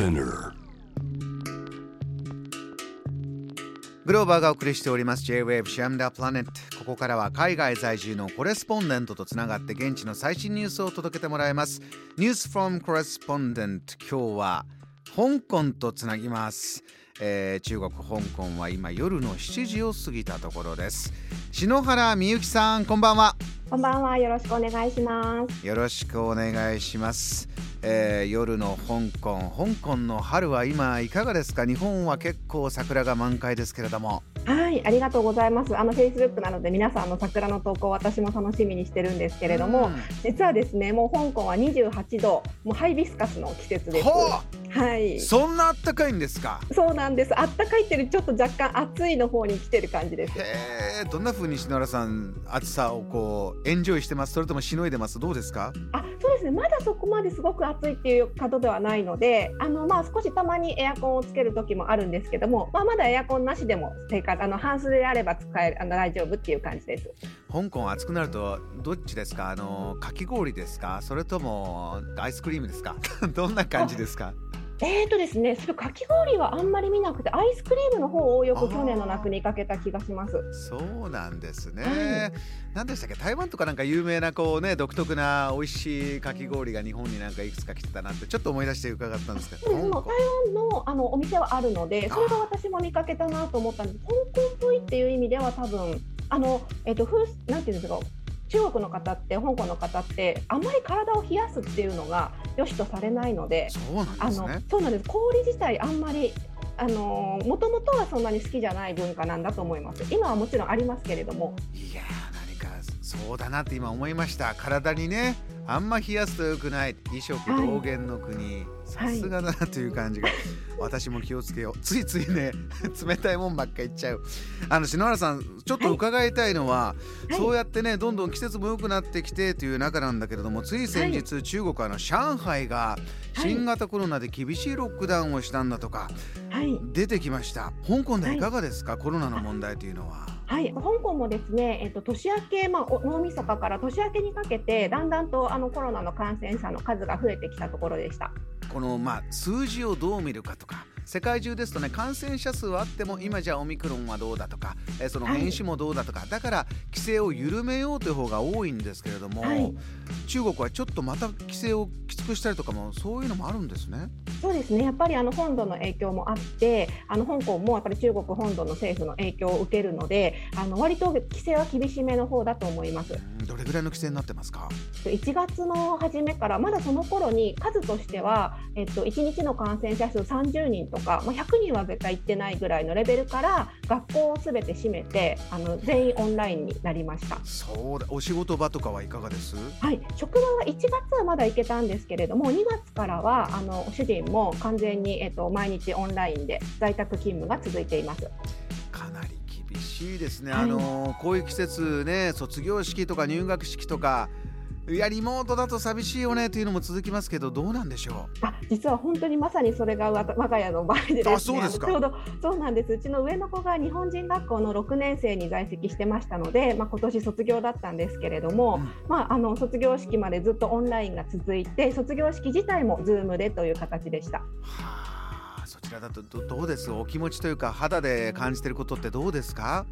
Spinner. グローバーがお送りしております。J-Wave シャムダープラネットここからは海外在住のコレスポンデントとつながって現地の最新ニュースを届けてもらいます。ニュース from コレスポンデント今日は香港とつなぎます、えー中国香港は今夜の7時を過ぎたところです。篠原美幸さんこんばんは。こんばんは。よろしくお願いします。よろしくお願いします、えー夜の香港香港の春は今いかがですか？日本は結構桜が満開ですけれどもはい、ありがとうございます。あのフェイスブックなので皆さんの桜の投稿私も楽しみにしてるんですけれども、うん実はですね、もう香港は28度、もうハイビスカスの季節です。ほはい。そんなあったかいんですか？そうなんです。あったかいっていうちょっと若干暑いの方に来てる感じです。へえどんな風に篠原さん暑さをこうエンジョイしてます？それともしのいでます？どうですか？あ、そうですね。まだそこまですごく暑いっていう角ではないので、あのまあ少したまにエアコンをつける時もあるんですけども、まあまだエアコンなしでも生活あの半数であれば使えるあの大丈夫っていう感じです。香港暑くなるとどっちですか？あのかき氷ですか？それともアイスクリームですか？どんな感じですか？えーとですね、それかき氷はあんまり見なくて、アイスクリームの方をよく去年の夏に見かけた気がします。そうなんですね、はい何でしたっけ？台湾とかなんか有名なこうね独特な美味しいかき氷が日本になんかいくつか来てたなってちょっと思い出して伺ったんですけどでも香港台湾のあのお店はあるので、それが私も見かけたなと思ったんです。香港っぽいっていう意味では多分あのえっ、と風なんていうんですか？中国の方って香港の方ってあまり体を冷やすっていうのが良しとされないので、そうなんあのですね。そうなんです。氷自体あんまりあのもともとはそんなに好きじゃない文化なんだと思います。今はもちろんありますけれども。いやー何かそうだなって今思いました。体にねあんま冷やすと良くない。異色はい同源の国、さすがだなという感じが、私も気をつけよう。ついついね 冷たいもんばっか言っちゃう。あの篠原さんちょっと伺いたいのは、はい。そうやってねどんどん季節も良くなってきてという中なんだけれどもつい先日、中国あの上海が新型コロナで厳しいロックダウンをしたんだとか、はい。出てきました。香港ではいかがですか、コロナの問題というのは。はい、香港もですね、えっと、年明け、まあ、お大晦日から年明けにかけて、だんだんとあのコロナの感染者の数が増えてきたところでした。このまあ数字をどう見るかとか世界中ですとね感染者数はあっても今じゃあオミクロンはどうだとか、えーそのはい。変種もどうだとか、だから規制を緩めようという方が多いんですけれども、はい。中国はちょっとまた規制をきつくしたりとかもそういうのもあるんですね。そうですね、やっぱりあの本土の影響もあって、あの香港もやっぱり中国本土の政府の影響を受けるので、あの割と規制は厳しめの方だと思います。うん。どれぐらいの規制になってますか？1月の初めから、まだその頃に数としては、えっと、1日の感染者数30人とか、まあ、100人は絶対行ってないぐらいのレベルから、学校をすべて閉めて、あの全員オンラインになりました。そうだお仕事場とかはいかがです？はい、職場は1月はまだ行けたんですけれども、2月からはあの主人も完全に、えっと、毎日オンラインで在宅勤務が続いています。かなり厳しいですね、はいあのこういう季節ね卒業式とか入学式とかいやリモートだと寂しいよねというのも続きますけどどうなんでしょう？あ実は本当にまさにそれが我が家の場合でね。あそうですか。ちょうどそうなんです。うちの上の子が日本人学校の6年生に在籍してましたので、まあ、今年卒業だったんですけれども、うん。まあ、あの卒業式までずっとオンラインが続いて卒業式自体も Zoom でという形でした。はあそちらだとどどうです？お気持ちというか肌で感じてることってどうですか？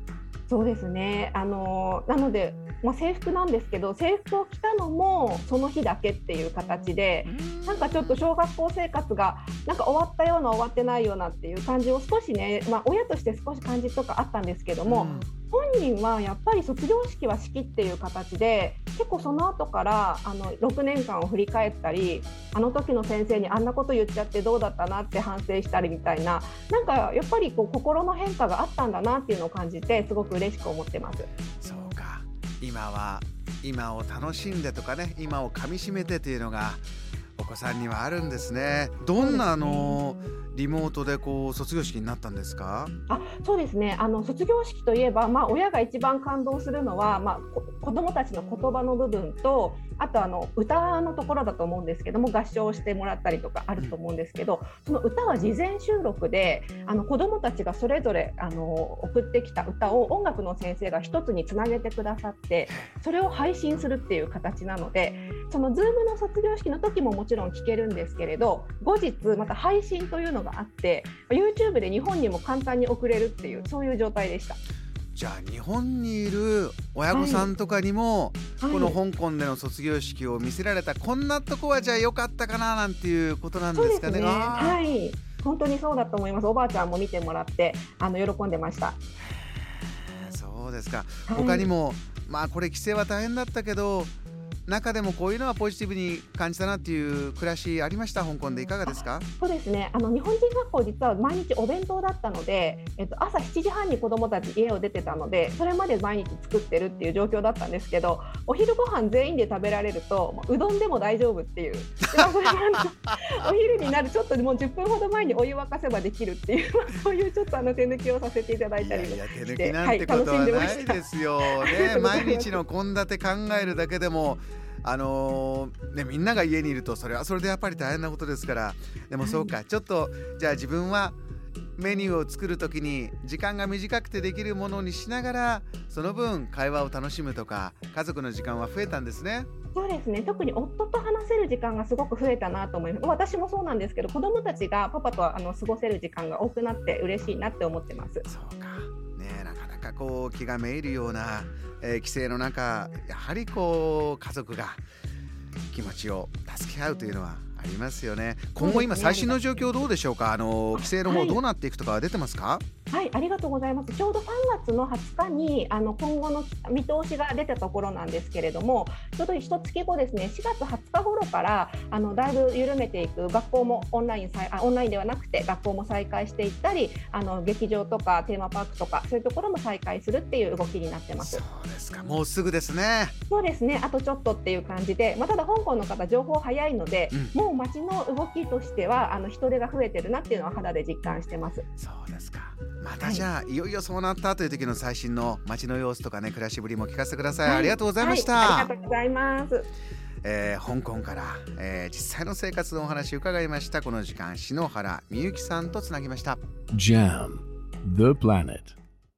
そうですね。あのなので、まあ、制服なんですけど、制服を着たのもその日だけっていう形で、なんかちょっと小学校生活がなんか終わったような終わってないようなっていう感じを少しね、まあ親として少し感じとかあったんですけども、うん本人はやっぱり卒業式は式っていう形で結構その後からあの6年間を振り返ったりあの時の先生にあんなこと言っちゃってどうだったなって反省したりみたいななんかやっぱりこう心の変化があったんだなっていうのを感じてすごく嬉しく思ってます。今は今を楽しんでとかね今をかみしめてというのがお子さんにはあるんですね。どんなあのリモートでこう卒業式になったんですか？あそうですね。あの卒業式といえば、まあ、親が一番感動するのは、まあ、子どもたちの言葉の部分とあとあの歌のところだと思うんですけども合唱してもらったりとかあると思うんですけど、その歌は事前収録であの子どもたちがそれぞれあの送ってきた歌を音楽の先生が一つにつなげてくださってそれを配信するっていう形なのでその Zoom の卒業式の時ももちろん聞けるんですけれど後日また配信というのがあって YouTube で日本にも簡単に送れるっていうそういう状態でした。じゃあ日本にいる親御さんとかにも、はい、この香港での卒業式を見せられた、はい、こんなとこはじゃあ良かったかななんていうことなんですかね。ねはい本当にそうだと思います。おばあちゃんも見てもらってあの喜んでました。そうですか。他にも、まあこれ規制は大変だったけど中でもこういうのはポジティブに感じたなっていう暮らしありました？香港でいかがですか？そうですね。あの日本人学校実は毎日お弁当だったので、えっと、朝7時半に子どもたち家を出てたのでそれまで毎日作ってるっていう状況だったんですけどお昼ご飯全員で食べられるとうどんでも大丈夫っていう。お昼になるちょっともう10分ほど前にお湯沸かせばできるっていう そういうちょっとあの手抜きをさせていただいたりしていや手抜きなんてことはないですよ、ね、毎日の献立考えるだけでもあのー、ね、みんなが家にいるとそれはそれでやっぱり大変なことですから。でもそうか、ちょっとじゃあ自分はメニューを作る時に時間が短くてできるものにしながらその分会話を楽しむとか家族の時間は増えたんですね。そうですね。特に夫と話せる時間がすごく増えたなと思います。私もそうなんですけど子どもたちがパパとあの過ごせる時間が多くなって嬉しいなって思ってます。そうか。ねなかなかこう気がめいるようなえー、規制の中やはりこう家族が気持ちを助け合うというのはありますよね。今後今最新の状況どうでしょうか？あの規制の方どうなっていくとか出てますか？はい、ありがとうございます。ちょうど3月の20日にあの今後の見通しが出たところなんですけれども、ちょうど一月後ですね、4月20日頃からあのだいぶ緩めていく学校もオンラインあオンラインではなくて学校も再開していったり、あの劇場とかテーマパークとかそういうところも再開するっていう動きになってます。そうですか。もうすぐですね。そうですね。あとちょっとっていう感じで、まあただ香港の方情報早いので、うん、もう街の動きとしてはあの人手が増えてるなっていうのは肌で実感してます。そうですか。またじゃあ、はい、いよいよそうなったという時の最新の街の様子とかね暮らしぶりも聞かせてください、はい、ありがとうございました、はい、ありがとうございます。えー、香港から、えー、実際の生活のお話伺いました。この時間篠原美由紀さんとつなぎました。JAM The Planet